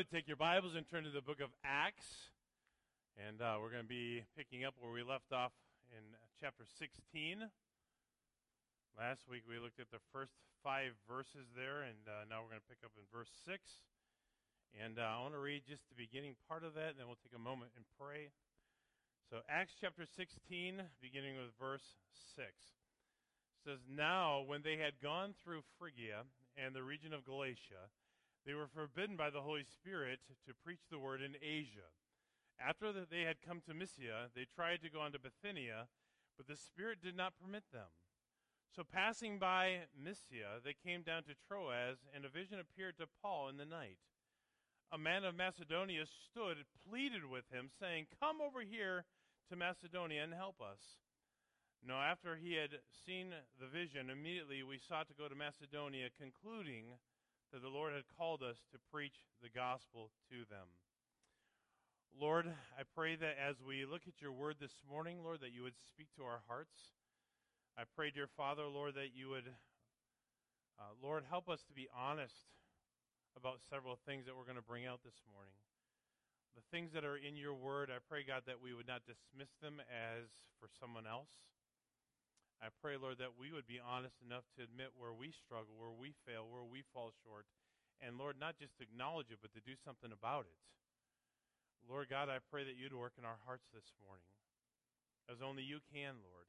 would, take your Bibles and turn to the book of Acts. And uh, we're going to be picking up where we left off in chapter 16. Last week we looked at the first five verses there, and uh, now we're going to pick up in verse 6. And uh, I want to read just the beginning part of that, and then we'll take a moment and pray. So, Acts chapter 16, beginning with verse 6. says, Now, when they had gone through Phrygia and the region of Galatia, they were forbidden by the Holy Spirit to preach the word in Asia. After they had come to Mysia, they tried to go on to Bithynia, but the Spirit did not permit them. So, passing by Mysia, they came down to Troas, and a vision appeared to Paul in the night. A man of Macedonia stood, pleaded with him, saying, Come over here to Macedonia and help us. Now, after he had seen the vision, immediately we sought to go to Macedonia, concluding that the Lord had called us to preach the gospel to them. Lord, I pray that as we look at your word this morning, Lord, that you would speak to our hearts. I pray, dear Father, Lord, that you would, uh, Lord, help us to be honest about several things that we're going to bring out this morning. The things that are in your word, I pray, God, that we would not dismiss them as for someone else. I pray, Lord, that we would be honest enough to admit where we struggle, where we fail, where we fall short. And, Lord, not just acknowledge it, but to do something about it. Lord God, I pray that you'd work in our hearts this morning, as only you can, Lord.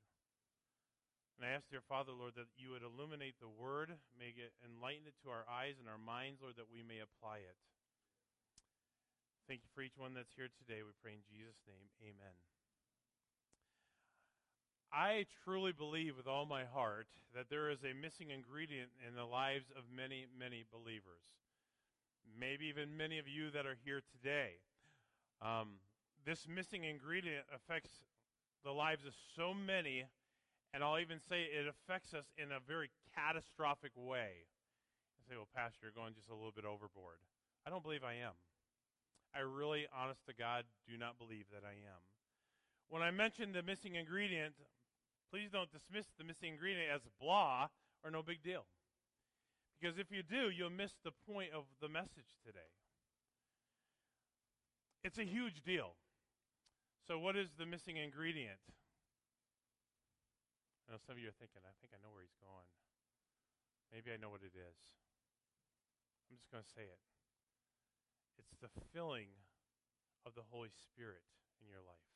And I ask, dear Father, Lord, that you would illuminate the word, make it enlighten it to our eyes and our minds, Lord, that we may apply it. Thank you for each one that's here today. We pray in Jesus' name. Amen. I truly believe with all my heart that there is a missing ingredient in the lives of many, many believers. Maybe even many of you that are here today. Um, this missing ingredient affects the lives of so many, and I'll even say it affects us in a very catastrophic way. I say, well, Pastor, you're going just a little bit overboard. I don't believe I am. I really, honest to God, do not believe that I am. When I mentioned the missing ingredient, Please don't dismiss the missing ingredient as blah or no big deal. Because if you do, you'll miss the point of the message today. It's a huge deal. So, what is the missing ingredient? I know some of you are thinking, I think I know where he's going. Maybe I know what it is. I'm just going to say it. It's the filling of the Holy Spirit in your life.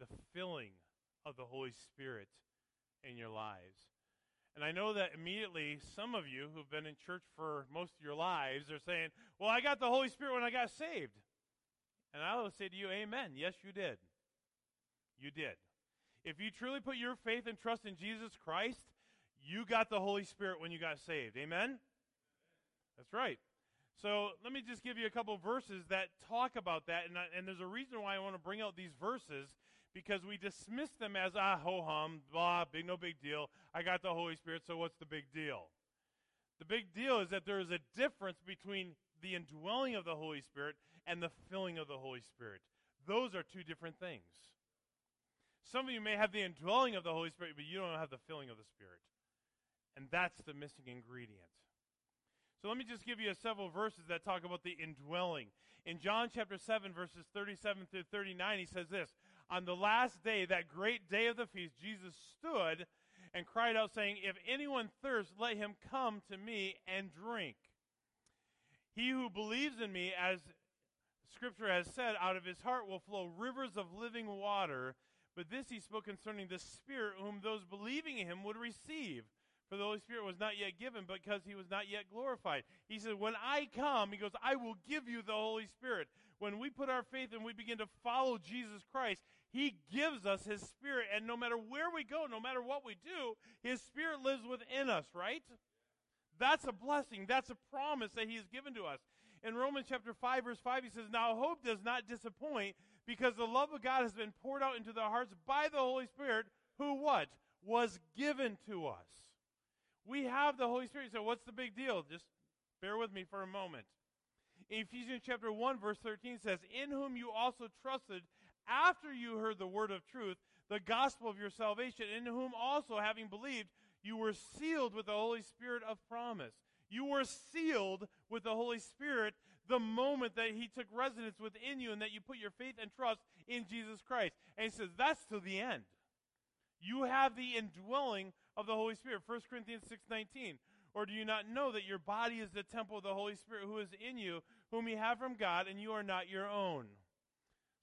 The filling of the Holy Spirit in your lives. And I know that immediately some of you who've been in church for most of your lives are saying, Well, I got the Holy Spirit when I got saved. And I will say to you, Amen. Yes, you did. You did. If you truly put your faith and trust in Jesus Christ, you got the Holy Spirit when you got saved. Amen? That's right. So let me just give you a couple verses that talk about that. And, I, and there's a reason why I want to bring out these verses because we dismiss them as ah ho hum, blah, big no big deal. I got the Holy Spirit, so what's the big deal? The big deal is that there is a difference between the indwelling of the Holy Spirit and the filling of the Holy Spirit. Those are two different things. Some of you may have the indwelling of the Holy Spirit, but you don't have the filling of the Spirit. And that's the missing ingredient. So let me just give you several verses that talk about the indwelling. In John chapter 7, verses 37 through 39, he says this on the last day, that great day of the feast, Jesus stood and cried out, saying, If anyone thirsts, let him come to me and drink. He who believes in me, as Scripture has said, out of his heart will flow rivers of living water. But this he spoke concerning the Spirit, whom those believing in him would receive. For the Holy Spirit was not yet given because he was not yet glorified. He said, When I come, he goes, I will give you the Holy Spirit. When we put our faith and we begin to follow Jesus Christ, he gives us His Spirit. And no matter where we go, no matter what we do, His Spirit lives within us, right? That's a blessing. That's a promise that He has given to us. In Romans chapter 5, verse 5, he says, Now hope does not disappoint because the love of God has been poured out into the hearts by the Holy Spirit, who what? Was given to us. We have the Holy Spirit. So what's the big deal? Just bear with me for a moment. Ephesians chapter 1, verse 13 says, In whom you also trusted after you heard the word of truth, the gospel of your salvation, in whom also, having believed, you were sealed with the Holy Spirit of promise. You were sealed with the Holy Spirit the moment that he took residence within you and that you put your faith and trust in Jesus Christ. And he says that's to the end. You have the indwelling of the Holy Spirit. 1 Corinthians 6:19. Or do you not know that your body is the temple of the Holy Spirit who is in you, whom you have from God, and you are not your own?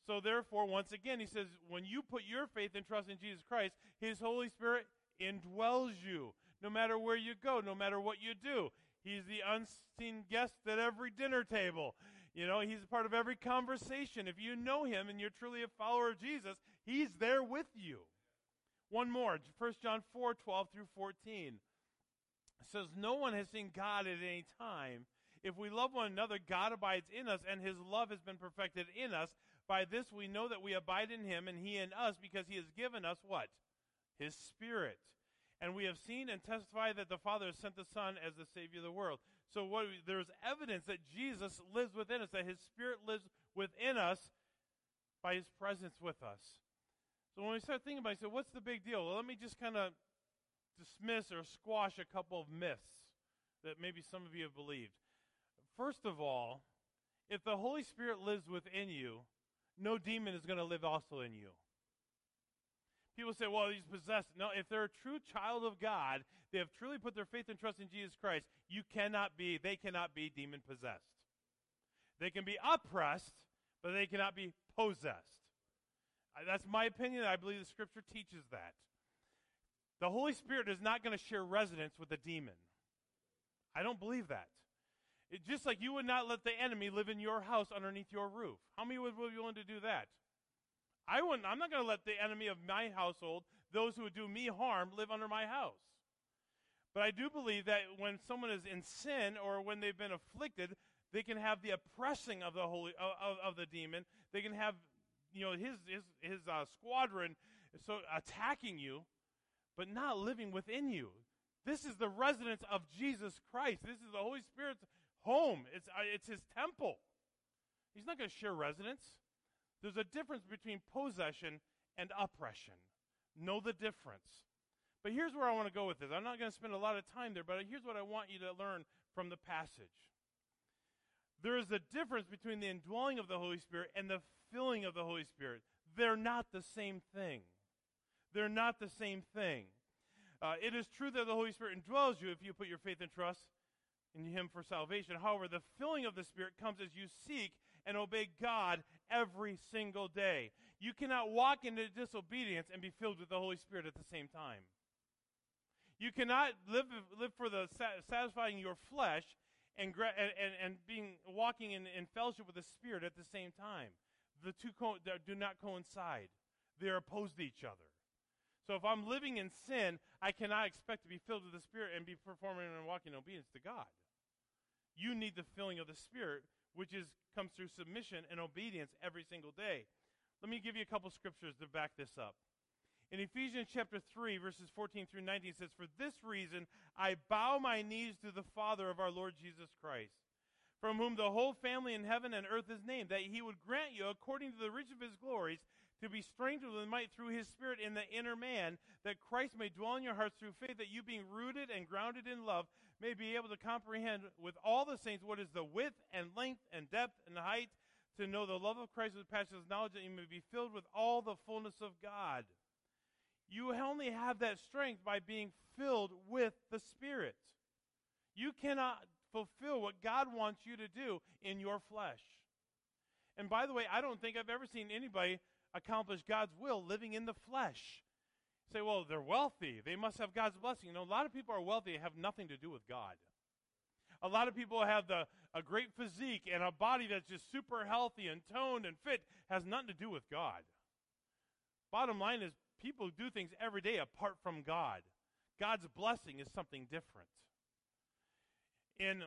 So therefore, once again, he says, when you put your faith and trust in Jesus Christ, his Holy Spirit indwells you, no matter where you go, no matter what you do. He's the unseen guest at every dinner table. You know, he's a part of every conversation. If you know him and you're truly a follower of Jesus, he's there with you. One more, 1 John 4 12 through 14. It says, No one has seen God at any time. If we love one another, God abides in us, and his love has been perfected in us. By this we know that we abide in him, and he in us, because he has given us what? His Spirit. And we have seen and testified that the Father has sent the Son as the Savior of the world. So what, there's evidence that Jesus lives within us, that his Spirit lives within us by his presence with us. So when we start thinking about it, so what's the big deal? Well, let me just kind of dismiss or squash a couple of myths that maybe some of you have believed. First of all, if the Holy Spirit lives within you, no demon is going to live also in you. People say, well, he's possessed. No, if they're a true child of God, they have truly put their faith and trust in Jesus Christ, you cannot be, they cannot be demon possessed. They can be oppressed, but they cannot be possessed. That's my opinion. I believe the scripture teaches that. The Holy Spirit is not going to share residence with a demon. I don't believe that. It, just like you would not let the enemy live in your house underneath your roof. How many would be willing to do that? I wouldn't. I'm not going to let the enemy of my household, those who would do me harm, live under my house. But I do believe that when someone is in sin or when they've been afflicted, they can have the oppressing of the holy of, of the demon. They can have, you know, his his his uh, squadron so attacking you, but not living within you. This is the residence of Jesus Christ. This is the Holy Spirit's home. It's uh, it's His temple. He's not going to share residence. There's a difference between possession and oppression. Know the difference. But here's where I want to go with this. I'm not going to spend a lot of time there, but here's what I want you to learn from the passage. There is a difference between the indwelling of the Holy Spirit and the filling of the Holy Spirit. They're not the same thing. They're not the same thing. Uh, it is true that the Holy Spirit indwells you if you put your faith and trust in Him for salvation. However, the filling of the Spirit comes as you seek and obey God every single day. You cannot walk into disobedience and be filled with the Holy Spirit at the same time. You cannot live, live for the satisfying your flesh and, and, and, being walking in, in fellowship with the Spirit at the same time. The two co- do not coincide. They are opposed to each other. So if I'm living in sin, I cannot expect to be filled with the Spirit and be performing and walking in obedience to God. You need the filling of the Spirit, which is comes through submission and obedience every single day. Let me give you a couple scriptures to back this up. In Ephesians chapter 3, verses 14 through 19, it says, For this reason I bow my knees to the Father of our Lord Jesus Christ, from whom the whole family in heaven and earth is named, that he would grant you, according to the riches of his glories, to be strengthened with might through his Spirit in the inner man, that Christ may dwell in your hearts through faith, that you, being rooted and grounded in love, may be able to comprehend with all the saints what is the width and length and depth and height, to know the love of Christ with passionate knowledge, that you may be filled with all the fullness of God. You only have that strength by being filled with the Spirit. You cannot fulfill what God wants you to do in your flesh. And by the way, I don't think I've ever seen anybody accomplish God's will living in the flesh. Say, well, they're wealthy. They must have God's blessing. You know, a lot of people are wealthy and have nothing to do with God. A lot of people have the, a great physique and a body that's just super healthy and toned and fit has nothing to do with God. Bottom line is people do things every day apart from God. God's blessing is something different. In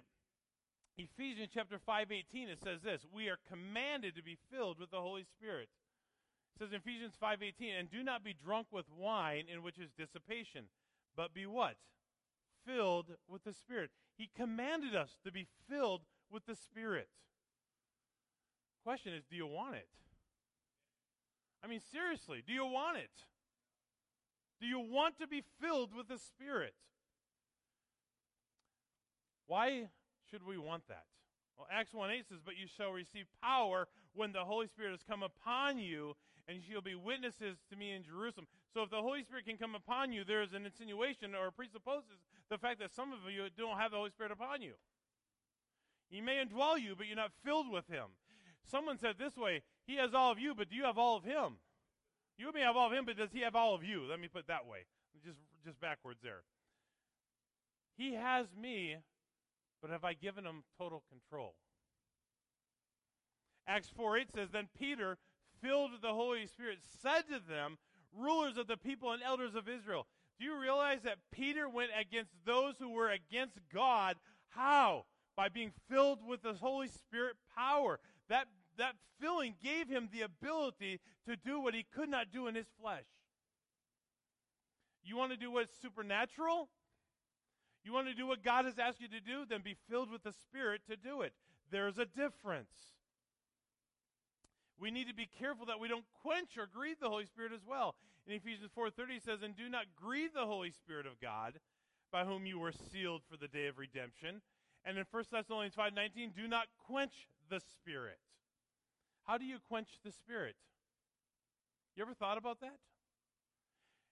Ephesians chapter 5:18 it says this, we are commanded to be filled with the Holy Spirit. It says in Ephesians 5:18, "And do not be drunk with wine in which is dissipation, but be what? Filled with the Spirit." He commanded us to be filled with the Spirit. Question is, do you want it? I mean, seriously, do you want it? Do you want to be filled with the Spirit? Why should we want that? Well, Acts 1 8 says, But you shall receive power when the Holy Spirit has come upon you, and she'll be witnesses to me in Jerusalem. So if the Holy Spirit can come upon you, there is an insinuation or presupposes the fact that some of you don't have the Holy Spirit upon you. He may indwell you, but you're not filled with Him. Someone said this way He has all of you, but do you have all of Him? You may have all of Him, but does He have all of you? Let me put it that way. Just, just backwards there. He has me, but have I given Him total control? Acts 4 8 says, Then Peter, filled with the Holy Spirit, said to them, Rulers of the people and elders of Israel, do you realize that Peter went against those who were against God? How? By being filled with the Holy Spirit power. That, that filling gave him the ability to do what he could not do in his flesh. You want to do what's supernatural? You want to do what God has asked you to do? Then be filled with the Spirit to do it. There's a difference. We need to be careful that we don't quench or grieve the Holy Spirit as well. In Ephesians 4:30 says, "And do not grieve the Holy Spirit of God, by whom you were sealed for the day of redemption." And in 1 Thessalonians 5:19, "Do not quench the Spirit." How do you quench the Spirit? You ever thought about that?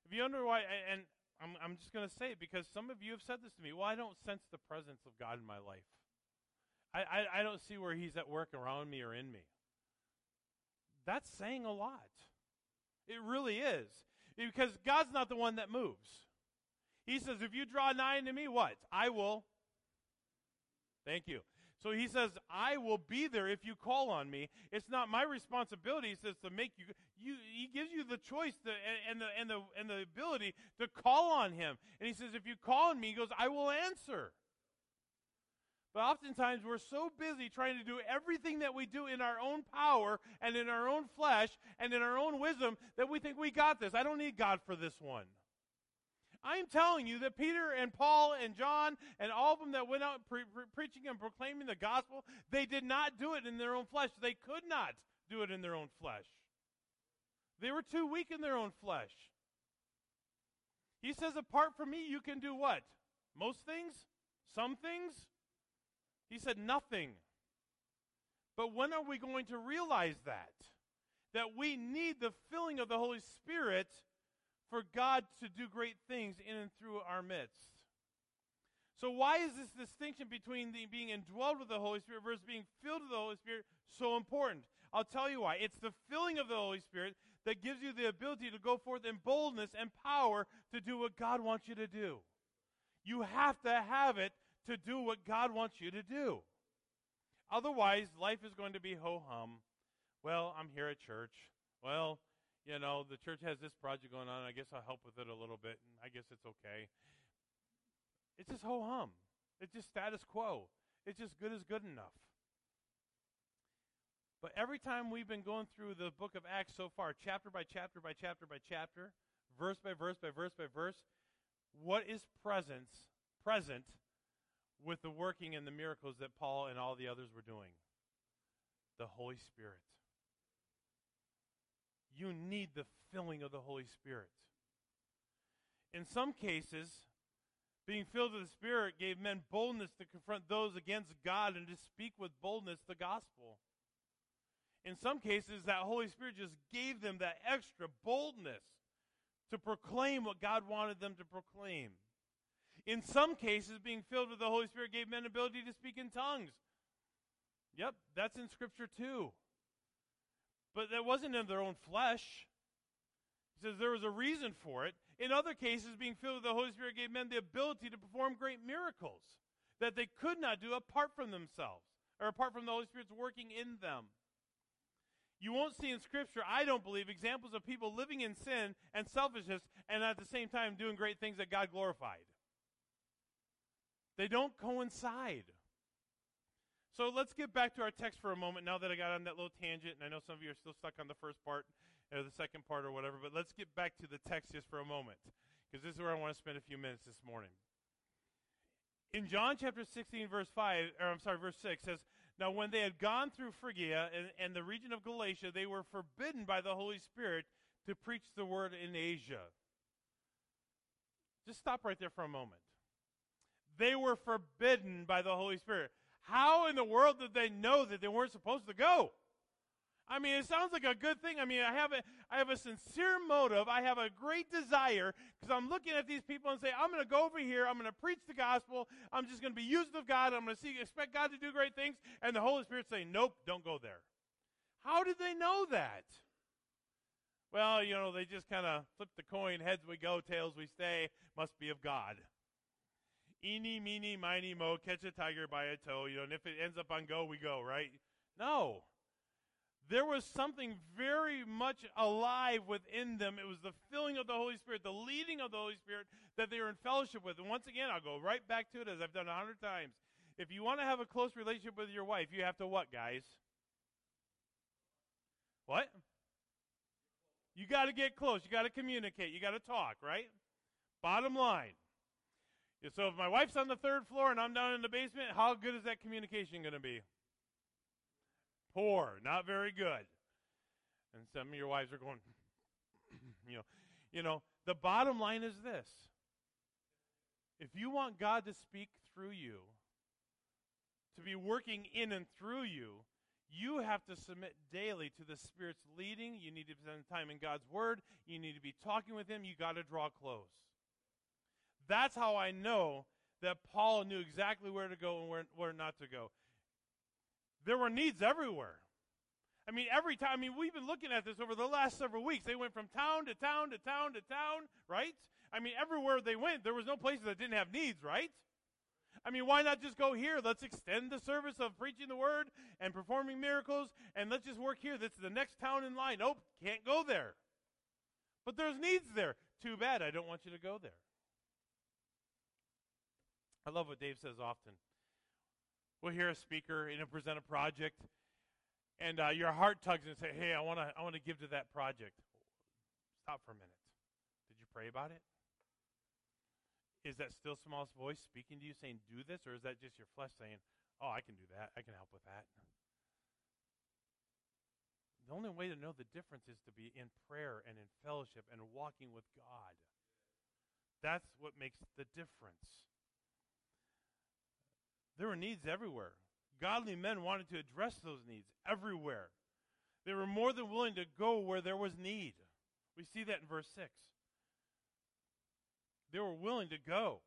If you wonder why, and I'm, I'm just going to say it because some of you have said this to me. Well, I don't sense the presence of God in my life. I, I, I don't see where He's at work around me or in me. That's saying a lot. It really is. Because God's not the one that moves. He says, if you draw nigh unto me, what? I will. Thank you. So he says, I will be there if you call on me. It's not my responsibility, he says, to make you, you he gives you the choice to, and, and, the, and, the, and the ability to call on him. And he says, if you call on me, he goes, I will answer. But oftentimes we're so busy trying to do everything that we do in our own power and in our own flesh and in our own wisdom that we think we got this. I don't need God for this one. I'm telling you that Peter and Paul and John and all of them that went out pre- pre- preaching and proclaiming the gospel, they did not do it in their own flesh. They could not do it in their own flesh. They were too weak in their own flesh. He says, apart from me, you can do what? Most things? Some things? He said, nothing. But when are we going to realize that? That we need the filling of the Holy Spirit for God to do great things in and through our midst. So, why is this distinction between the being indwelled with the Holy Spirit versus being filled with the Holy Spirit so important? I'll tell you why. It's the filling of the Holy Spirit that gives you the ability to go forth in boldness and power to do what God wants you to do. You have to have it to do what God wants you to do. Otherwise, life is going to be ho hum. Well, I'm here at church. Well, you know, the church has this project going on. I guess I'll help with it a little bit, and I guess it's okay. It's just ho hum. It's just status quo. It's just good is good enough. But every time we've been going through the book of Acts so far, chapter by chapter by chapter by chapter, verse by verse by verse by verse, what is presence present with the working and the miracles that Paul and all the others were doing? The Holy Spirit. You need the filling of the Holy Spirit. In some cases, being filled with the Spirit gave men boldness to confront those against God and to speak with boldness the gospel. In some cases, that Holy Spirit just gave them that extra boldness to proclaim what God wanted them to proclaim. In some cases, being filled with the Holy Spirit gave men ability to speak in tongues. Yep, that's in Scripture too. But that wasn't in their own flesh. He says there was a reason for it. In other cases, being filled with the Holy Spirit gave men the ability to perform great miracles that they could not do apart from themselves or apart from the Holy Spirit's working in them. You won't see in Scripture, I don't believe, examples of people living in sin and selfishness and at the same time doing great things that God glorified. They don't coincide. So let's get back to our text for a moment now that I got on that little tangent, and I know some of you are still stuck on the first part or the second part or whatever, but let's get back to the text just for a moment, because this is where I want to spend a few minutes this morning. In John chapter 16, verse 5, or I'm sorry, verse 6 says, Now when they had gone through Phrygia and, and the region of Galatia, they were forbidden by the Holy Spirit to preach the word in Asia. Just stop right there for a moment. They were forbidden by the Holy Spirit. How in the world did they know that they weren't supposed to go? I mean, it sounds like a good thing. I mean, I have a, I have a sincere motive. I have a great desire because I'm looking at these people and say, I'm going to go over here. I'm going to preach the gospel. I'm just going to be used of God. I'm going to see, expect God to do great things. And the Holy Spirit saying, nope, don't go there. How did they know that? Well, you know, they just kind of flip the coin. Heads we go, tails we stay. Must be of God. Eeny, meeny, miny, mo, catch a tiger by a toe. You know, and if it ends up on go, we go, right? No there was something very much alive within them. It was the filling of the Holy Spirit, the leading of the Holy Spirit that they were in fellowship with. And once again, I'll go right back to it as I've done a hundred times. If you want to have a close relationship with your wife, you have to what, guys? What? You got to get close. You got to communicate. You got to talk, right? Bottom line. So if my wife's on the third floor and I'm down in the basement, how good is that communication going to be? Poor, not very good. And some of your wives are going, you know, you know, the bottom line is this. If you want God to speak through you, to be working in and through you, you have to submit daily to the Spirit's leading. You need to spend time in God's Word. You need to be talking with Him. You got to draw close. That's how I know that Paul knew exactly where to go and where, where not to go there were needs everywhere. I mean, every time, I mean, we've been looking at this over the last several weeks. They went from town to town to town to town, right? I mean, everywhere they went, there was no places that didn't have needs, right? I mean, why not just go here? Let's extend the service of preaching the word and performing miracles, and let's just work here. This is the next town in line. Nope, can't go there. But there's needs there. Too bad. I don't want you to go there. I love what Dave says often we'll hear a speaker and present a project, and uh, your heart tugs and say, "Hey, I want to, I want to give to that project." Stop for a minute. Did you pray about it? Is that still smallest voice speaking to you, saying, "Do this," or is that just your flesh saying, "Oh, I can do that. I can help with that." The only way to know the difference is to be in prayer and in fellowship and walking with God. That's what makes the difference. There were needs everywhere. Godly men wanted to address those needs everywhere. They were more than willing to go where there was need. We see that in verse 6. They were willing to go.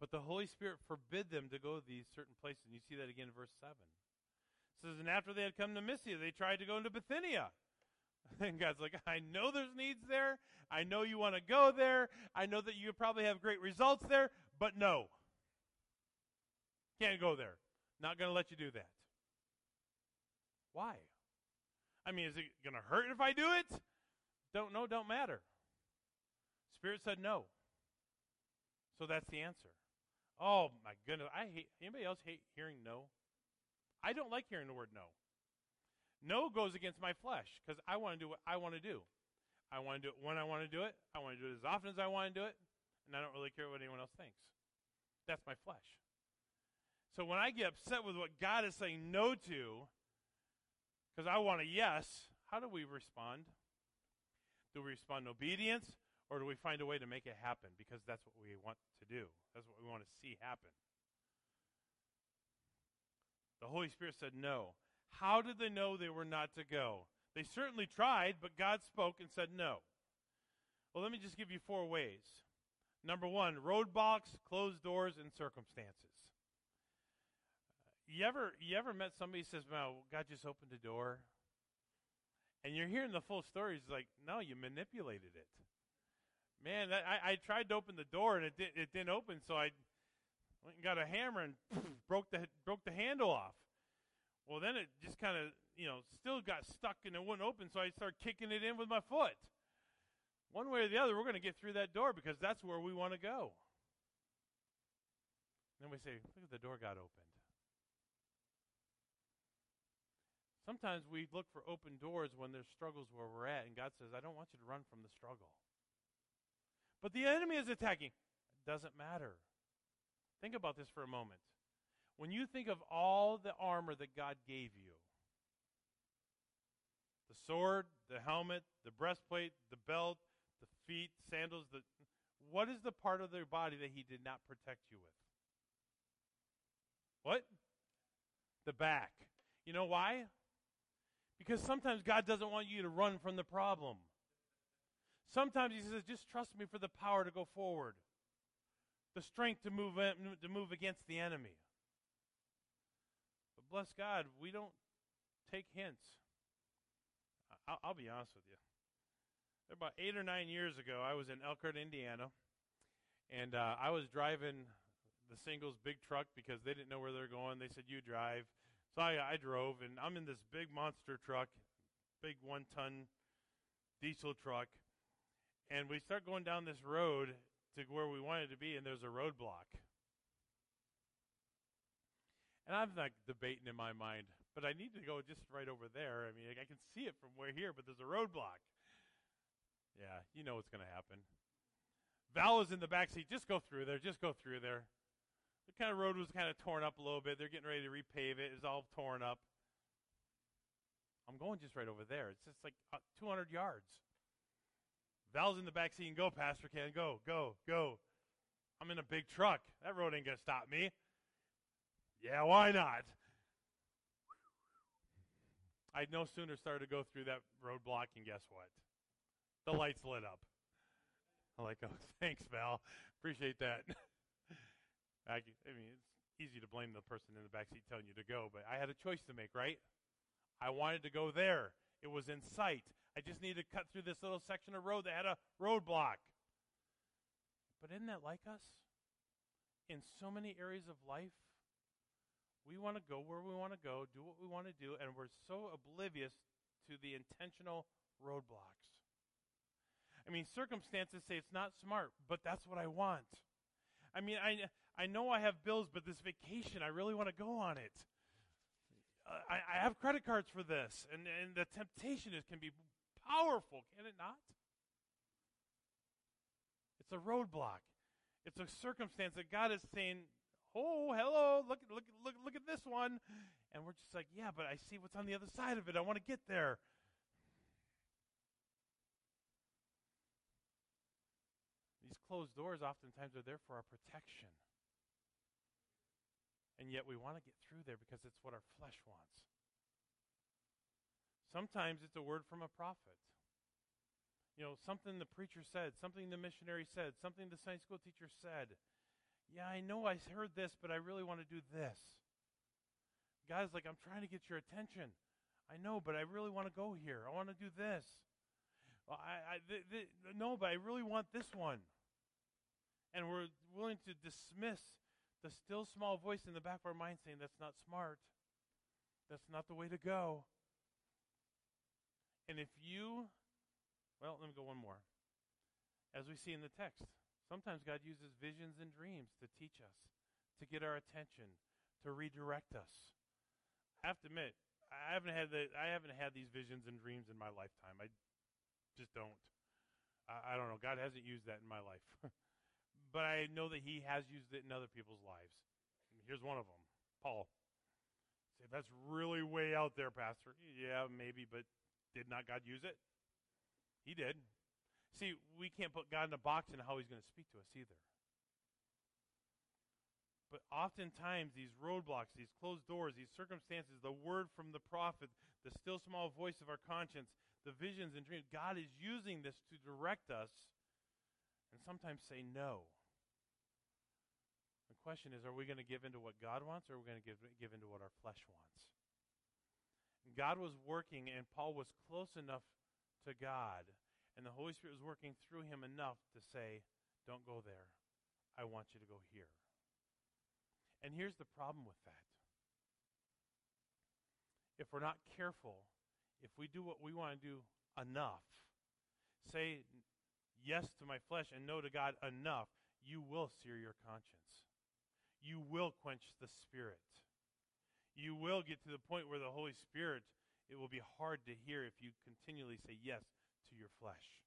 But the Holy Spirit forbid them to go to these certain places. And you see that again in verse 7. It says, And after they had come to Mysia, they tried to go into Bithynia. And God's like, I know there's needs there. I know you want to go there. I know that you probably have great results there, but no. Can't go there. Not going to let you do that. Why? I mean, is it going to hurt if I do it? Don't know, don't matter. Spirit said no. So that's the answer. Oh my goodness. I hate anybody else hate hearing no? I don't like hearing the word no. No goes against my flesh because I want to do what I want to do. I want to do it when I want to do it. I want to do it as often as I want to do it, and I don't really care what anyone else thinks. That's my flesh. So when I get upset with what God is saying no to, because I want a yes, how do we respond? Do we respond in obedience, or do we find a way to make it happen? Because that's what we want to do. That's what we want to see happen. The Holy Spirit said no. How did they know they were not to go? They certainly tried, but God spoke and said no. Well, let me just give you four ways. Number one, roadblocks, closed doors, and circumstances. You ever you ever met somebody who says, "Well, God just opened the door," and you're hearing the full story? It's like, no, you manipulated it. Man, that, I, I tried to open the door and it did, it didn't open, so I went and got a hammer and broke the broke the handle off. Well, then it just kind of you know still got stuck and it wouldn't open, so I started kicking it in with my foot. One way or the other, we're going to get through that door because that's where we want to go. Then we say, look at the door got opened. Sometimes we look for open doors when there's struggles where we're at, and God says, I don't want you to run from the struggle. But the enemy is attacking. It doesn't matter. Think about this for a moment. When you think of all the armor that God gave you the sword, the helmet, the breastplate, the belt, the feet, sandals, the, what is the part of their body that He did not protect you with? What? The back. You know why? Because sometimes God doesn't want you to run from the problem. Sometimes He says, just trust me for the power to go forward, the strength to move, in, to move against the enemy. But bless God, we don't take hints. I'll, I'll be honest with you. About eight or nine years ago, I was in Elkhart, Indiana, and uh, I was driving the singles big truck because they didn't know where they were going. They said, You drive. So I, I drove, and I'm in this big monster truck, big one ton diesel truck. And we start going down this road to where we wanted to be, and there's a roadblock. And I'm like debating in my mind, but I need to go just right over there. I mean, I can see it from where here, but there's a roadblock. Yeah, you know what's going to happen. Val is in the back seat. Just go through there. Just go through there. The kind of road was kind of torn up a little bit. They're getting ready to repave it. It's all torn up. I'm going just right over there. It's just like uh, 200 yards. Val's in the back seat go, Pastor Ken. Go, go, go. I'm in a big truck. That road ain't going to stop me. Yeah, why not? I'd no sooner started to go through that roadblock, and guess what? The lights lit up. I'm like, oh, thanks, Val. Appreciate that. I, I mean, it's easy to blame the person in the back seat telling you to go, but I had a choice to make, right? I wanted to go there. It was in sight. I just needed to cut through this little section of road that had a roadblock. But isn't that like us? In so many areas of life, we want to go where we want to go, do what we want to do, and we're so oblivious to the intentional roadblocks. I mean, circumstances say it's not smart, but that's what I want. I mean, I, I know I have bills, but this vacation, I really want to go on it. Uh, I, I have credit cards for this, and, and the temptation is, can be powerful, can it not? It's a roadblock. It's a circumstance that God is saying, "Oh, hello, look, look, look, look at this one," and we're just like, "Yeah, but I see what's on the other side of it. I want to get there." These closed doors oftentimes are there for our protection. And yet we want to get through there because it's what our flesh wants. Sometimes it's a word from a prophet. You know, something the preacher said, something the missionary said, something the Sunday school teacher said. Yeah, I know I heard this, but I really want to do this. God's like, I'm trying to get your attention. I know, but I really want to go here. I want to do this. I, I th- th- no, but I really want this one. And we're willing to dismiss the still small voice in the back of our mind saying, That's not smart. That's not the way to go. And if you, well, let me go one more. As we see in the text, sometimes God uses visions and dreams to teach us, to get our attention, to redirect us. I have to admit, I haven't had the, I haven't had these visions and dreams in my lifetime. I just don't. I, I don't know. God hasn't used that in my life. but I know that he has used it in other people's lives. Here's one of them Paul. Say, that's really way out there, Pastor. Yeah, maybe, but did not God use it? He did. See, we can't put God in a box and how he's going to speak to us either. But oftentimes, these roadblocks, these closed doors, these circumstances, the word from the prophet, the still small voice of our conscience, the visions and dreams, God is using this to direct us and sometimes say no question is are we going to give into what God wants or are we going to give, give into what our flesh wants? God was working and Paul was close enough to God and the Holy Spirit was working through him enough to say, don't go there. I want you to go here. And here's the problem with that. If we're not careful, if we do what we want to do enough, say yes to my flesh and no to God enough, you will sear your conscience you will quench the Spirit. You will get to the point where the Holy Spirit, it will be hard to hear if you continually say yes to your flesh.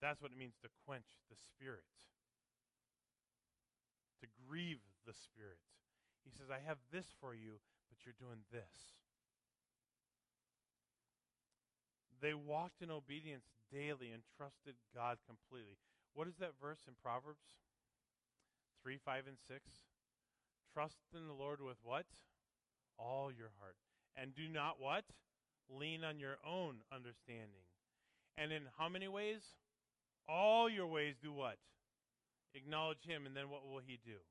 That's what it means to quench the Spirit, to grieve the Spirit. He says, I have this for you, but you're doing this. They walked in obedience daily and trusted God completely. What is that verse in Proverbs? 3, 5, and 6. Trust in the Lord with what? All your heart. And do not what? Lean on your own understanding. And in how many ways? All your ways do what? Acknowledge him, and then what will he do?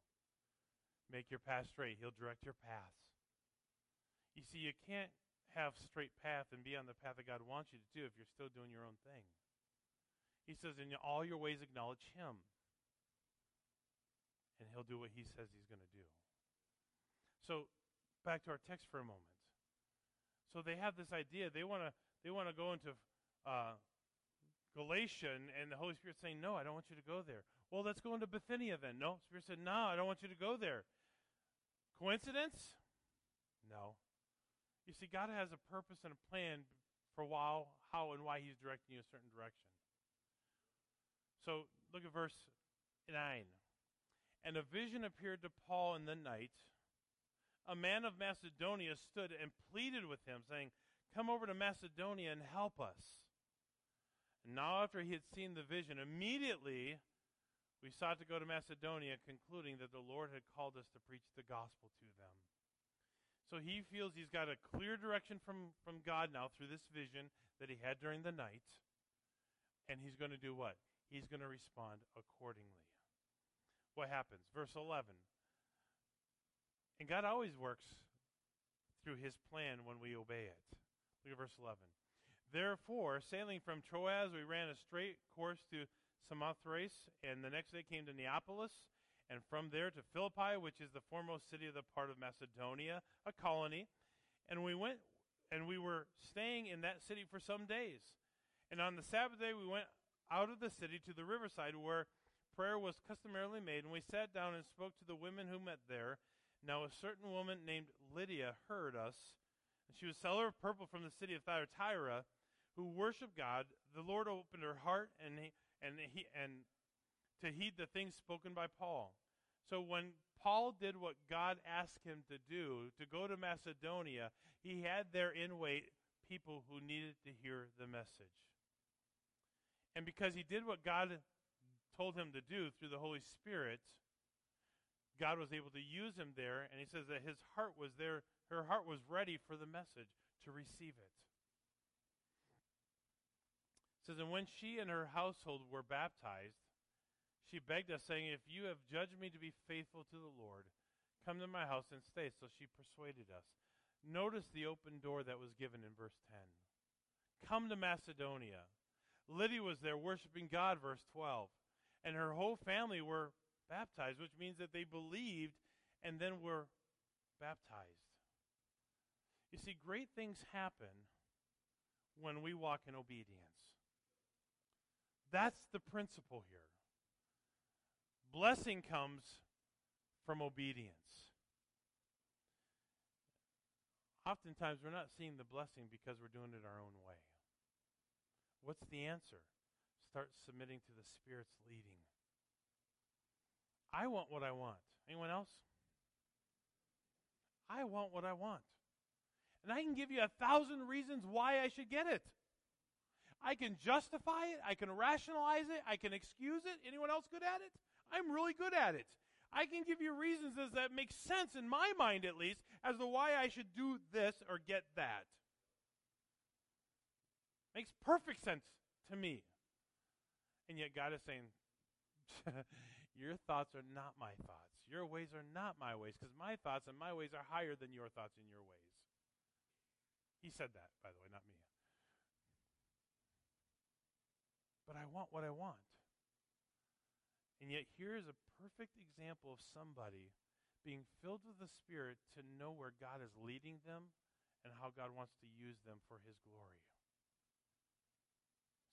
Make your path straight. He'll direct your paths. You see, you can't have straight path and be on the path that God wants you to do if you're still doing your own thing. He says, in all your ways acknowledge him. And he'll do what he says he's going to do. So back to our text for a moment. So they have this idea. They want to they want to go into uh, Galatia, and, and the Holy Spirit saying, "No, I don't want you to go there." Well, let's go into Bithynia then. No, Spirit said, "No, I don't want you to go there." Coincidence? No. You see, God has a purpose and a plan for while, how and why He's directing you a certain direction. So look at verse 9. And a vision appeared to Paul in the night. A man of Macedonia stood and pleaded with him, saying, Come over to Macedonia and help us. And now, after he had seen the vision, immediately we sought to go to Macedonia, concluding that the Lord had called us to preach the gospel to them. So he feels he's got a clear direction from, from God now through this vision that he had during the night. And he's going to do what? He's going to respond accordingly. What happens? Verse 11. And God always works through his plan when we obey it. Look at verse 11. Therefore, sailing from Troas, we ran a straight course to Samothrace, and the next day came to Neapolis and from there to Philippi, which is the foremost city of the part of Macedonia, a colony. And we went and we were staying in that city for some days. And on the Sabbath day we went out of the city to the riverside where prayer was customarily made, and we sat down and spoke to the women who met there. Now a certain woman named Lydia heard us, and she was seller of purple from the city of Thyatira, who worshiped God. The Lord opened her heart and he, and he and to heed the things spoken by Paul. So when Paul did what God asked him to do, to go to Macedonia, he had there in wait people who needed to hear the message. And because he did what God told him to do through the Holy Spirit, God was able to use him there, and he says that his heart was there, her heart was ready for the message to receive it. It says, and when she and her household were baptized, she begged us, saying, If you have judged me to be faithful to the Lord, come to my house and stay. So she persuaded us. Notice the open door that was given in verse 10. Come to Macedonia. Lydia was there worshiping God, verse 12. And her whole family were baptized, which means that they believed and then were baptized. You see, great things happen when we walk in obedience. That's the principle here. Blessing comes from obedience. Oftentimes, we're not seeing the blessing because we're doing it our own way. What's the answer? Start submitting to the Spirit's leading. I want what I want. Anyone else? I want what I want. And I can give you a thousand reasons why I should get it. I can justify it. I can rationalize it. I can excuse it. Anyone else good at it? I'm really good at it. I can give you reasons as that make sense in my mind at least as to why I should do this or get that. Makes perfect sense to me. And yet God is saying, Your thoughts are not my thoughts. Your ways are not my ways, because my thoughts and my ways are higher than your thoughts and your ways. He said that, by the way, not me. But I want what I want. And yet, here is a perfect example of somebody being filled with the Spirit to know where God is leading them and how God wants to use them for His glory.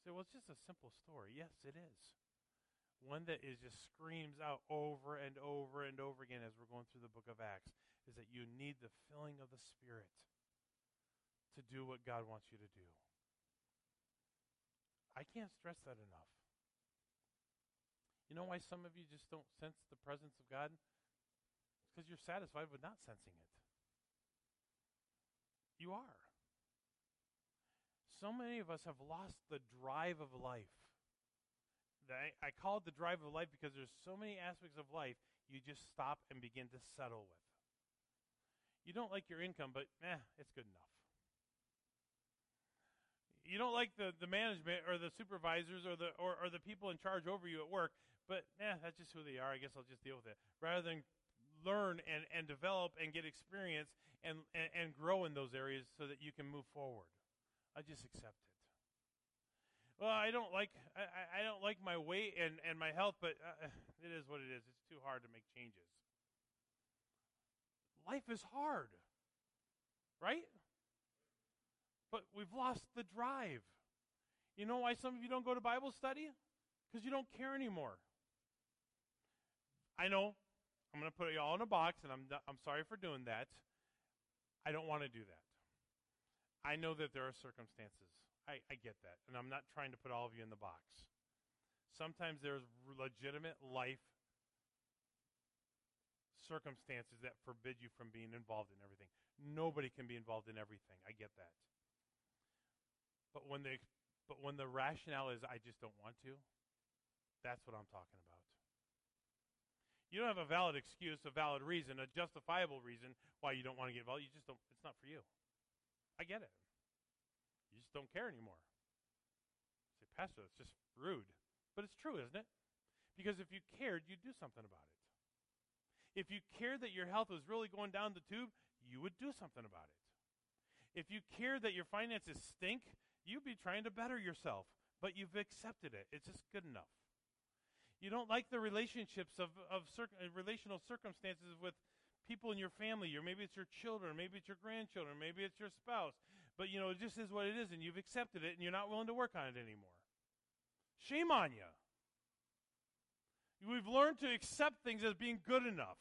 So, well, it's just a simple story. Yes, it is. One that is just screams out over and over and over again as we're going through the book of Acts is that you need the filling of the Spirit to do what God wants you to do. I can't stress that enough. You know why some of you just don't sense the presence of God? It's because you're satisfied with not sensing it. You are. So many of us have lost the drive of life. I, call it the drive of life because there's so many aspects of life you just stop and begin to settle with. You don't like your income, but eh, it's good enough. You don't like the, the management or the supervisors or the or, or the people in charge over you at work, but eh, that's just who they are. I guess I'll just deal with it. Rather than learn and, and develop and get experience and, and, and grow in those areas so that you can move forward. I just accept it. Well, I don't like I, I don't like my weight and, and my health, but uh, it is what it is. It's too hard to make changes. Life is hard, right? But we've lost the drive. You know why some of you don't go to Bible study? Because you don't care anymore. I know I'm going to put you all in a box, and I'm, I'm sorry for doing that. I don't want to do that. I know that there are circumstances I, I get that. And I'm not trying to put all of you in the box. Sometimes there's legitimate life circumstances that forbid you from being involved in everything. Nobody can be involved in everything. I get that. But when the but when the rationale is I just don't want to, that's what I'm talking about. You don't have a valid excuse, a valid reason, a justifiable reason why you don't want to get involved. You just don't it's not for you. I get it. You just don't care anymore. say, Pastor, that's just rude. But it's true, isn't it? Because if you cared, you'd do something about it. If you cared that your health was really going down the tube, you would do something about it. If you cared that your finances stink, you'd be trying to better yourself, but you've accepted it. It's just good enough. You don't like the relationships of, of cir- uh, relational circumstances with people in your family, or maybe it's your children, maybe it's your grandchildren, maybe it's your spouse, but you know, it just is what it is, and you've accepted it, and you're not willing to work on it anymore. Shame on you. We've learned to accept things as being good enough.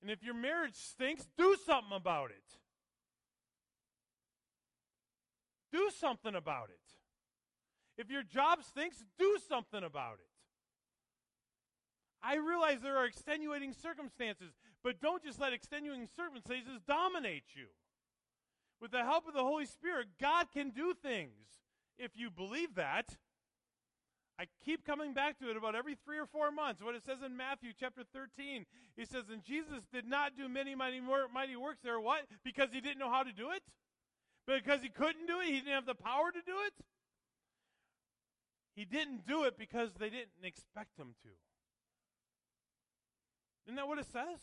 And if your marriage stinks, do something about it. Do something about it. If your job stinks, do something about it. I realize there are extenuating circumstances, but don't just let extenuating circumstances dominate you. With the help of the Holy Spirit, God can do things if you believe that. I keep coming back to it about every three or four months. What it says in Matthew chapter 13, he says, And Jesus did not do many mighty, mighty works there. What? Because he didn't know how to do it? Because he couldn't do it? He didn't have the power to do it? He didn't do it because they didn't expect him to. Isn't that what it says?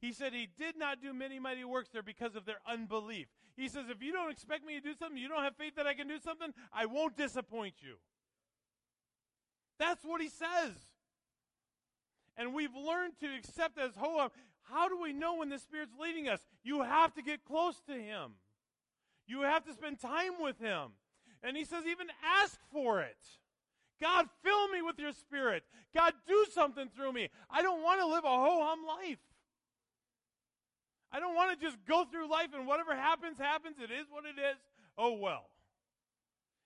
He said he did not do many mighty works there because of their unbelief. He says, if you don't expect me to do something, you don't have faith that I can do something, I won't disappoint you. That's what he says. And we've learned to accept as Hoa. How do we know when the Spirit's leading us? You have to get close to Him. You have to spend time with Him. And He says, even ask for it. God, fill me with your spirit. God, do something through me. I don't want to live a ho hum life. I don't want to just go through life and whatever happens, happens. It is what it is. Oh, well.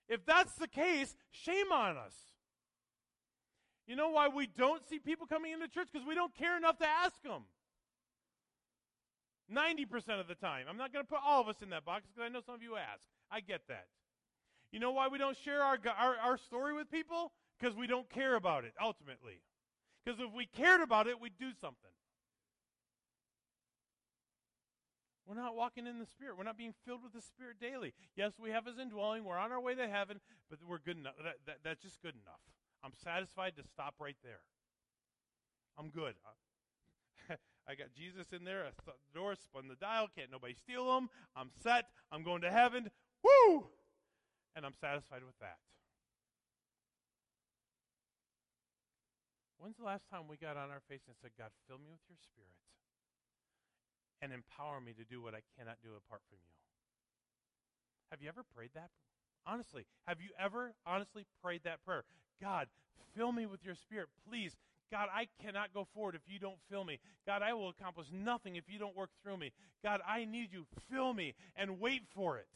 If that's the case, shame on us. You know why we don't see people coming into church? Because we don't care enough to ask them. 90% of the time. I'm not going to put all of us in that box because I know some of you ask. I get that. You know why we don't share our, our, our story with people? Because we don't care about it, ultimately. Because if we cared about it, we'd do something. We're not walking in the Spirit. We're not being filled with the Spirit daily. Yes, we have His indwelling. We're on our way to heaven, but we're good enough. That, that, that's just good enough. I'm satisfied to stop right there. I'm good. I got Jesus in there. The door spun the dial. Can't nobody steal them. I'm set. I'm going to heaven. Woo! And I'm satisfied with that. When's the last time we got on our face and said, God, fill me with your spirit and empower me to do what I cannot do apart from you? Have you ever prayed that? Honestly, have you ever honestly prayed that prayer? God, fill me with your spirit, please. God, I cannot go forward if you don't fill me. God, I will accomplish nothing if you don't work through me. God, I need you. Fill me and wait for it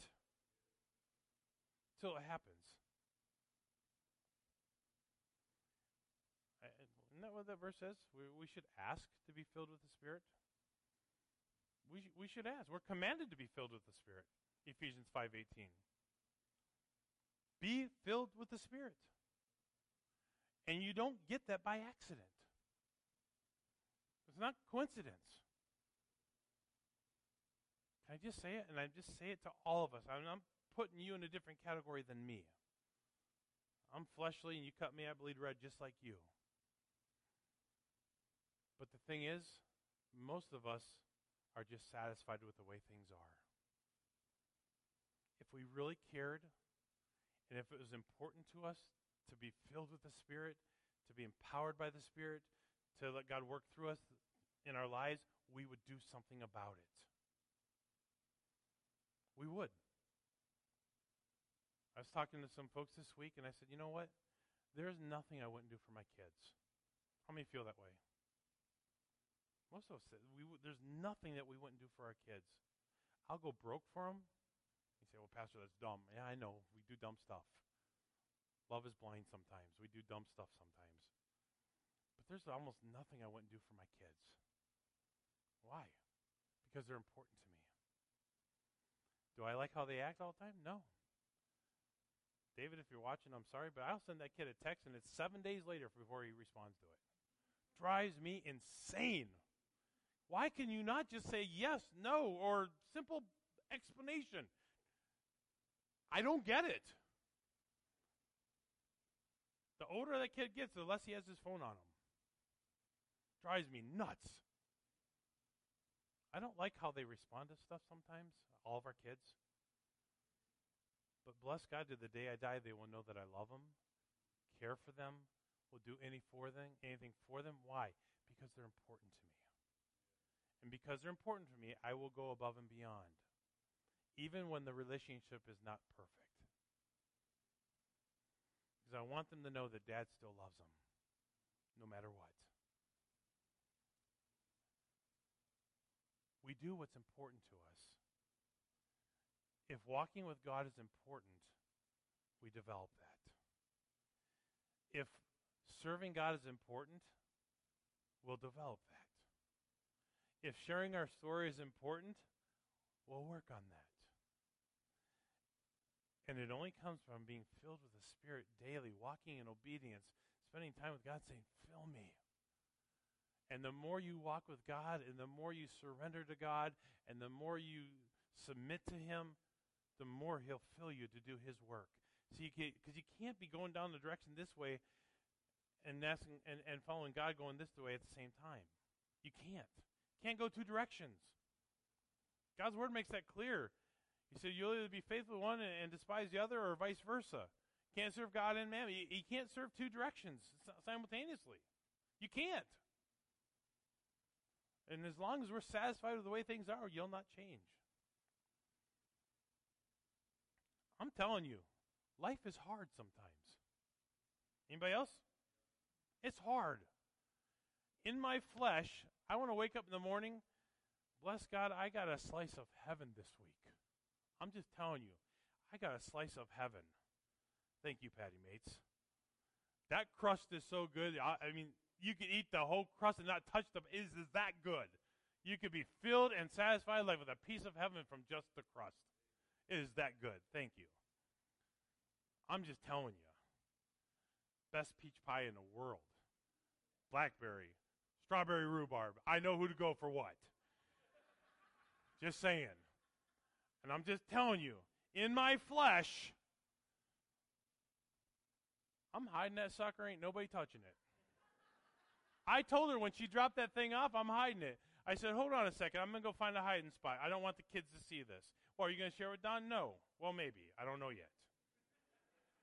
till it happens. Isn't that what that verse says? We, we should ask to be filled with the Spirit. We, we should ask. We're commanded to be filled with the Spirit. Ephesians 5:18. Be filled with the Spirit. And you don't get that by accident. It's not coincidence. Can I just say it? And I just say it to all of us. I'm, I'm putting you in a different category than me. I'm fleshly, and you cut me, I bleed red just like you. But the thing is, most of us are just satisfied with the way things are. If we really cared, and if it was important to us to be filled with the Spirit, to be empowered by the Spirit, to let God work through us in our lives, we would do something about it. We would. I was talking to some folks this week, and I said, you know what? There's nothing I wouldn't do for my kids. How many feel that way? Most of us said, we there's nothing that we wouldn't do for our kids. I'll go broke for them. You say, well, Pastor, that's dumb. Yeah, I know. We do dumb stuff. Love is blind sometimes. We do dumb stuff sometimes. But there's almost nothing I wouldn't do for my kids. Why? Because they're important to me. Do I like how they act all the time? No. David, if you're watching, I'm sorry, but I'll send that kid a text and it's seven days later before he responds to it. Drives me insane. Why can you not just say yes, no, or simple explanation? I don't get it. The older that kid gets, the less he has his phone on him. Drives me nuts. I don't like how they respond to stuff sometimes, all of our kids. But bless God, to the day I die, they will know that I love them, care for them, will do any for them, anything for them. Why? Because they're important to me. And because they're important to me, I will go above and beyond, even when the relationship is not perfect. Because I want them to know that dad still loves them, no matter what. We do what's important to us. If walking with God is important, we develop that. If serving God is important, we'll develop that. If sharing our story is important, we'll work on that. And it only comes from being filled with the Spirit daily, walking in obedience, spending time with God, saying, Fill me. And the more you walk with God, and the more you surrender to God, and the more you submit to Him, the more he'll fill you to do his work. So you because you can't be going down the direction this way and asking and, and following God going this way at the same time. You can't. Can't go two directions. God's word makes that clear. He said you'll either be faithful to one and, and despise the other, or vice versa. Can't serve God and man. You, you can't serve two directions simultaneously. You can't. And as long as we're satisfied with the way things are, you'll not change. I'm telling you, life is hard sometimes. Anybody else? It's hard. In my flesh, I want to wake up in the morning. Bless God, I got a slice of heaven this week. I'm just telling you, I got a slice of heaven. Thank you, Patty Mates. That crust is so good. I, I mean, you could eat the whole crust and not touch the. Is is that good? You could be filled and satisfied like with a piece of heaven from just the crust. Is that good. Thank you. I'm just telling you. Best peach pie in the world. Blackberry, strawberry rhubarb. I know who to go for what. just saying. And I'm just telling you, in my flesh, I'm hiding that sucker. Ain't nobody touching it. I told her when she dropped that thing off, I'm hiding it. I said, hold on a second. I'm going to go find a hiding spot. I don't want the kids to see this. Are you going to share with Don? No. Well, maybe. I don't know yet.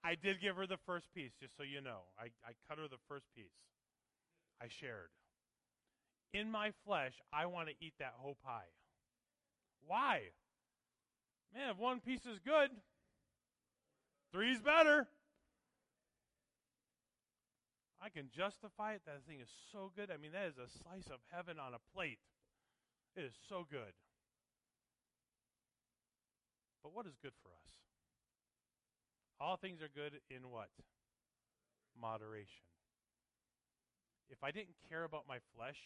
I did give her the first piece, just so you know. I, I cut her the first piece. I shared. In my flesh, I want to eat that whole pie. Why? Man, if one piece is good, three's better. I can justify it. That thing is so good. I mean, that is a slice of heaven on a plate. It is so good. But what is good for us? All things are good in what? Moderation. If I didn't care about my flesh,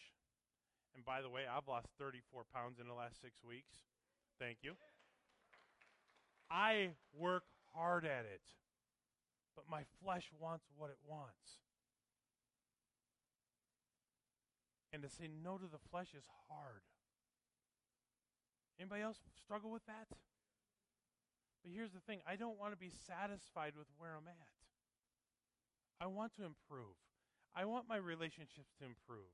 and by the way, I've lost 34 pounds in the last six weeks. Thank you. I work hard at it, but my flesh wants what it wants. And to say no to the flesh is hard. Anybody else struggle with that? But here's the thing I don't want to be satisfied with where I'm at. I want to improve. I want my relationships to improve.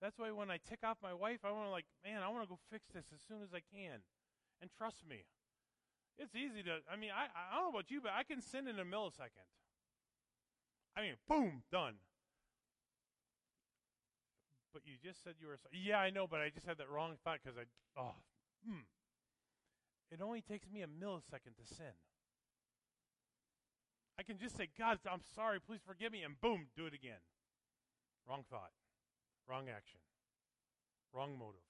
That's why when I tick off my wife, I want to like, man, I want to go fix this as soon as I can. And trust me, it's easy to. I mean, I I don't know about you, but I can sin in a millisecond. I mean, boom, done. But you just said you were. Yeah, I know, but I just had that wrong thought because I. Oh, hmm. It only takes me a millisecond to sin. I can just say, God, I'm sorry, please forgive me, and boom, do it again. Wrong thought. Wrong action. Wrong motive.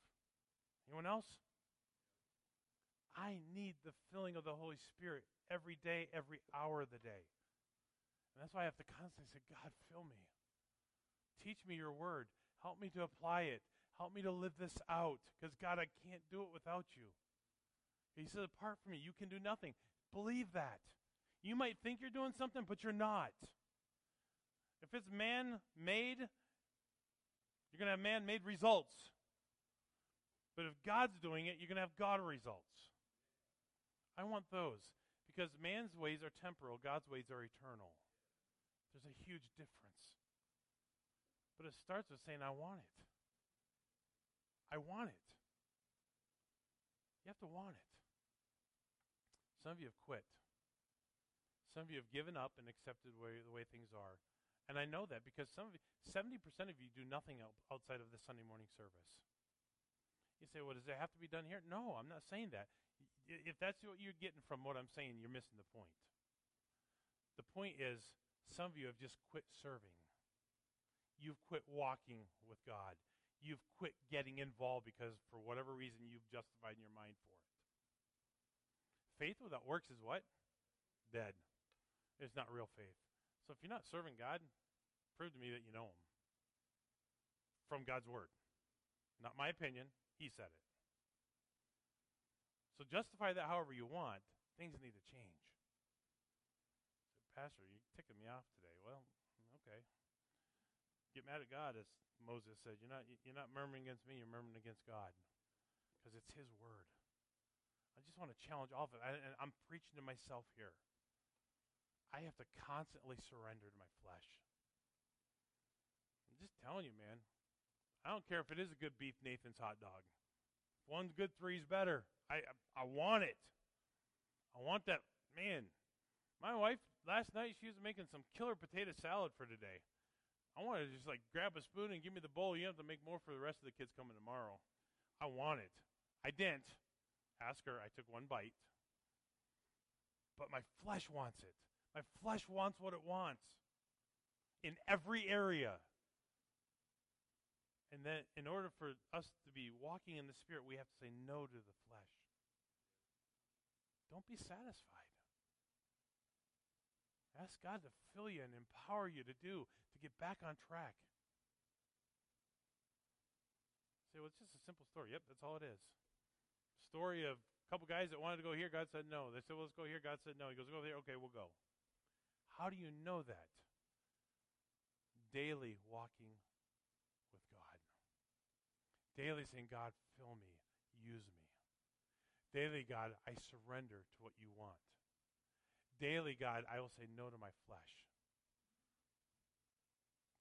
Anyone else? I need the filling of the Holy Spirit every day, every hour of the day. And that's why I have to constantly say, God, fill me. Teach me your word. Help me to apply it. Help me to live this out. Because, God, I can't do it without you. He said, apart from me, you can do nothing. Believe that. You might think you're doing something, but you're not. If it's man made, you're going to have man made results. But if God's doing it, you're going to have God results. I want those because man's ways are temporal, God's ways are eternal. There's a huge difference. But it starts with saying, I want it. I want it. You have to want it. Some of you have quit. Some of you have given up and accepted way, the way things are. And I know that because some of you, 70% of you do nothing outside of the Sunday morning service. You say, well, does it have to be done here? No, I'm not saying that. If that's what you're getting from what I'm saying, you're missing the point. The point is, some of you have just quit serving. You've quit walking with God. You've quit getting involved because, for whatever reason, you've justified in your mind for. Faith without works is what? Dead. It's not real faith. So if you're not serving God, prove to me that you know Him from God's Word. Not my opinion. He said it. So justify that however you want. Things need to change. Pastor, you're ticking me off today. Well, okay. Get mad at God, as Moses said. You're not you're not murmuring against me. You're murmuring against God, because it's His word. I just want to challenge all of it. I, and I'm preaching to myself here. I have to constantly surrender to my flesh. I'm just telling you, man. I don't care if it is a good beef Nathan's hot dog. If one's good, three's better. I I want it. I want that man. My wife last night she was making some killer potato salad for today. I want to just like grab a spoon and give me the bowl. You have to make more for the rest of the kids coming tomorrow. I want it. I didn't ask her. I took one bite. But my flesh wants it. My flesh wants what it wants in every area. And then, in order for us to be walking in the Spirit, we have to say no to the flesh. Don't be satisfied. Ask God to fill you and empower you to do, to get back on track. Say, well, it's just a simple story. Yep, that's all it is. Story of a couple guys that wanted to go here. God said no. They said, well, let's go here. God said no. He goes, go there. Okay, we'll go. How do you know that? Daily walking with God. Daily saying, God, fill me, use me. Daily, God, I surrender to what you want. Daily, God, I will say no to my flesh.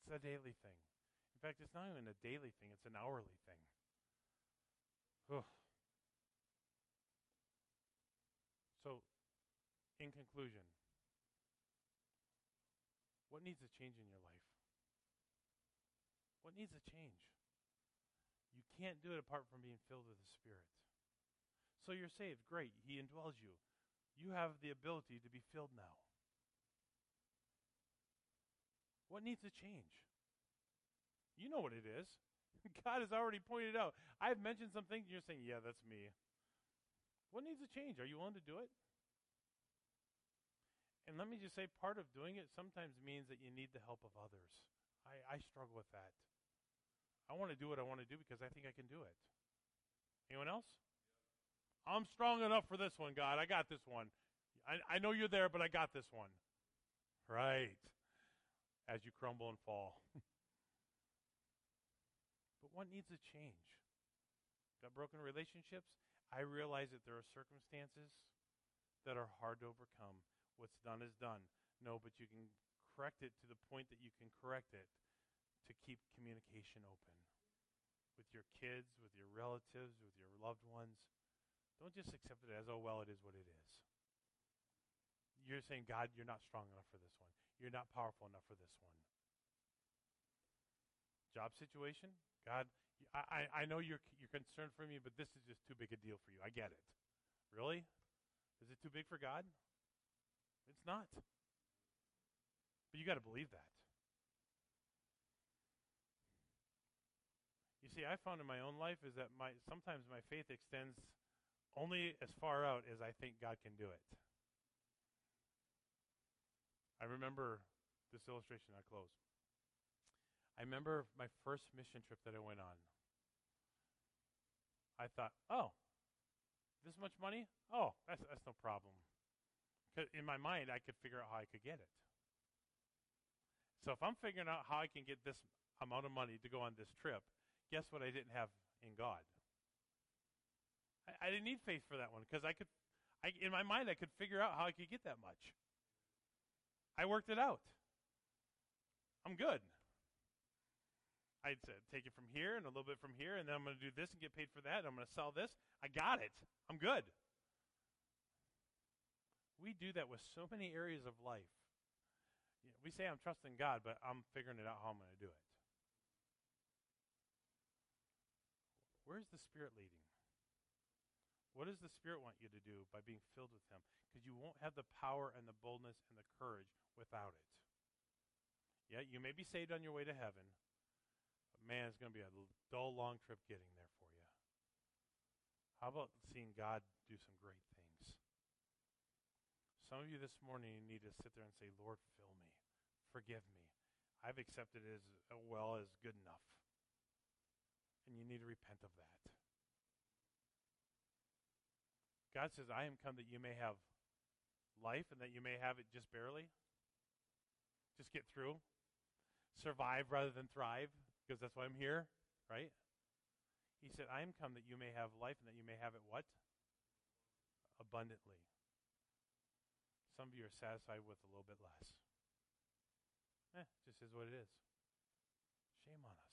It's a daily thing. In fact, it's not even a daily thing, it's an hourly thing. Ugh. So, in conclusion, what needs to change in your life? What needs to change? You can't do it apart from being filled with the Spirit. So you're saved. Great. He indwells you. You have the ability to be filled now. What needs to change? You know what it is. God has already pointed out. I've mentioned some things, and you're saying, yeah, that's me. What needs to change? Are you willing to do it? And let me just say, part of doing it sometimes means that you need the help of others. I, I struggle with that. I want to do what I want to do because I think I can do it. Anyone else? I'm strong enough for this one, God. I got this one. I, I know you're there, but I got this one. Right. As you crumble and fall. But what needs to change? Got broken relationships? I realize that there are circumstances that are hard to overcome. What's done is done. No, but you can correct it to the point that you can correct it to keep communication open with your kids, with your relatives, with your loved ones. Don't just accept it as, oh, well, it is what it is. You're saying, God, you're not strong enough for this one. You're not powerful enough for this one. Job situation, God, I, I know you're, you're concerned for me, but this is just too big a deal for you. I get it. Really? Is it too big for God? It's not. But you got to believe that. You see, I found in my own life is that my sometimes my faith extends only as far out as I think God can do it. I remember this illustration. I close. I remember my first mission trip that I went on. I thought, oh, this much money? Oh, that's that's no problem. In my mind, I could figure out how I could get it. So if I'm figuring out how I can get this amount of money to go on this trip, guess what I didn't have in God? I, I didn't need faith for that one because I could, I, in my mind, I could figure out how I could get that much. I worked it out. I'm good. I'd say, take it from here and a little bit from here, and then I'm going to do this and get paid for that. And I'm going to sell this. I got it. I'm good. We do that with so many areas of life. You know, we say I'm trusting God, but I'm figuring it out how I'm going to do it. Where's the Spirit leading? What does the Spirit want you to do by being filled with Him? Because you won't have the power and the boldness and the courage without it. Yeah, you may be saved on your way to heaven, but man, it's going to be a dull, long trip getting there for you. How about seeing God do some great things? Some of you this morning need to sit there and say, Lord, fill me. Forgive me. I've accepted it as uh, well as good enough and you need to repent of that. God says, I am come that you may have life and that you may have it just barely. Just get through. Survive rather than thrive, because that's why I'm here, right? He said, I am come that you may have life and that you may have it what? Abundantly. Some of you are satisfied with a little bit less. Eh, just is what it is. Shame on us.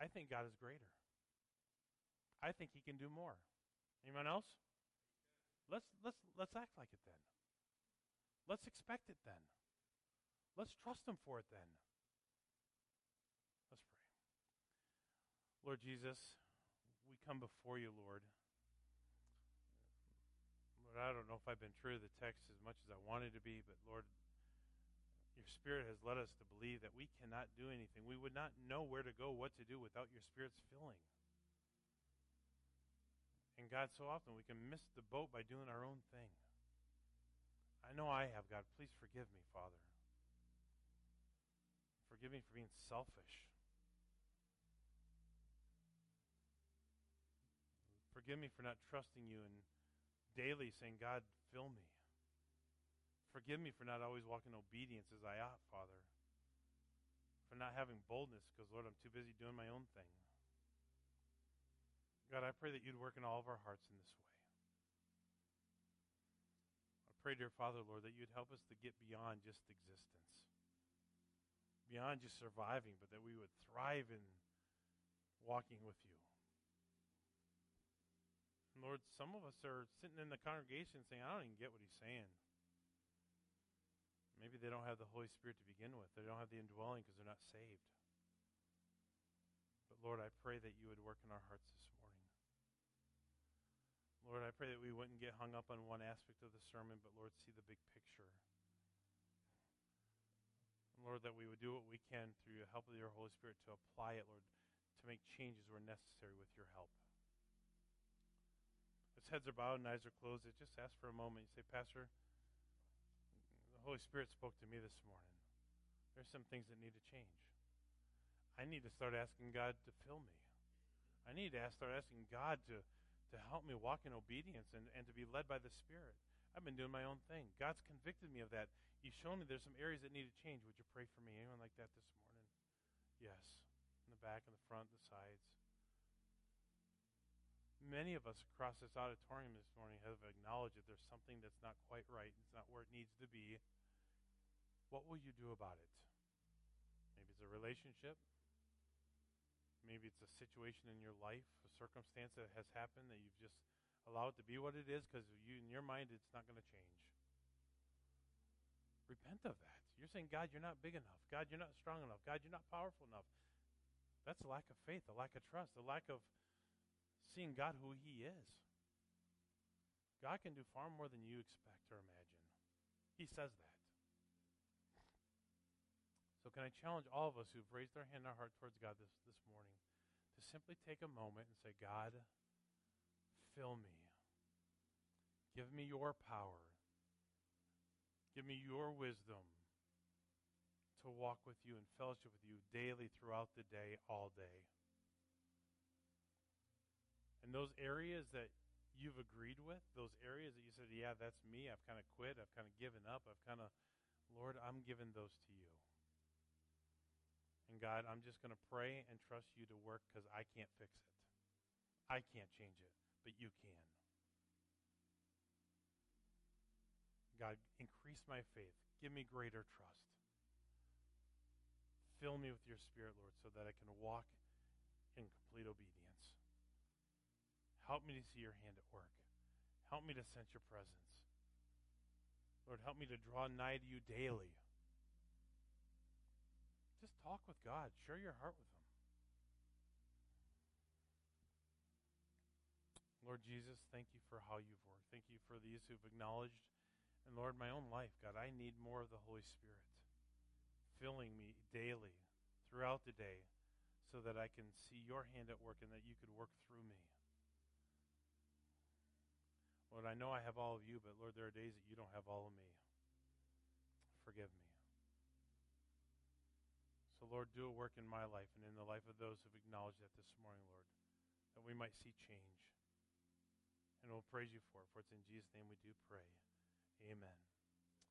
I think God is greater. I think he can do more. Anyone else? Let's let's let's act like it then. Let's expect it then. Let's trust him for it then. Let's pray. Lord Jesus, we come before you, Lord. Lord, I don't know if I've been true to the text as much as I wanted to be, but Lord, your Spirit has led us to believe that we cannot do anything. We would not know where to go, what to do without your Spirit's filling. And God, so often we can miss the boat by doing our own thing. I know I have, God. Please forgive me, Father. Forgive me for being selfish. Forgive me for not trusting you and daily saying, God, fill me. Forgive me for not always walking in obedience as I ought, Father. For not having boldness, because, Lord, I'm too busy doing my own thing. God, I pray that you'd work in all of our hearts in this way. I pray, dear Father, Lord, that you'd help us to get beyond just existence, beyond just surviving, but that we would thrive in walking with you. Lord, some of us are sitting in the congregation saying, I don't even get what he's saying. Maybe they don't have the Holy Spirit to begin with. They don't have the indwelling because they're not saved. But Lord, I pray that you would work in our hearts this morning. Lord, I pray that we wouldn't get hung up on one aspect of the sermon, but Lord, see the big picture. Lord, that we would do what we can through the help of your Holy Spirit to apply it, Lord, to make changes where necessary with your help. As heads are bowed and eyes are closed, I just ask for a moment. You say, Pastor, the Holy Spirit spoke to me this morning. There's some things that need to change. I need to start asking God to fill me. I need to ask, start asking God to, to help me walk in obedience and, and to be led by the Spirit. I've been doing my own thing. God's convicted me of that. He's shown me there's some areas that need to change. Would you pray for me? Anyone like that this morning? Yes. In the back, in the front, the sides. Many of us across this auditorium this morning have acknowledged that there's something that's not quite right. It's not where it needs to be. What will you do about it? Maybe it's a relationship. Maybe it's a situation in your life, a circumstance that has happened that you've just allowed to be what it is because you, in your mind, it's not going to change. Repent of that. You're saying, God, you're not big enough. God, you're not strong enough. God, you're not powerful enough. That's a lack of faith, a lack of trust, a lack of seeing God who He is. God can do far more than you expect or imagine. He says that. So, can I challenge all of us who've raised our hand and our heart towards God this, this morning to simply take a moment and say, God, fill me. Give me your power. Give me your wisdom to walk with you and fellowship with you daily throughout the day, all day. And those areas that you've agreed with, those areas that you said, yeah, that's me, I've kind of quit, I've kind of given up, I've kind of, Lord, I'm giving those to you. And God, I'm just going to pray and trust you to work because I can't fix it. I can't change it, but you can. God, increase my faith. Give me greater trust. Fill me with your spirit, Lord, so that I can walk in complete obedience. Help me to see your hand at work. Help me to sense your presence. Lord, help me to draw nigh to you daily. Just talk with God. Share your heart with Him. Lord Jesus, thank you for how you've worked. Thank you for these who've acknowledged. And Lord, my own life, God, I need more of the Holy Spirit filling me daily throughout the day so that I can see your hand at work and that you could work through me. Lord, I know I have all of you, but Lord, there are days that you don't have all of me. Forgive me. So, Lord, do a work in my life and in the life of those who've acknowledged that this morning, Lord, that we might see change. And we'll praise you for it. For it's in Jesus' name we do pray. Amen.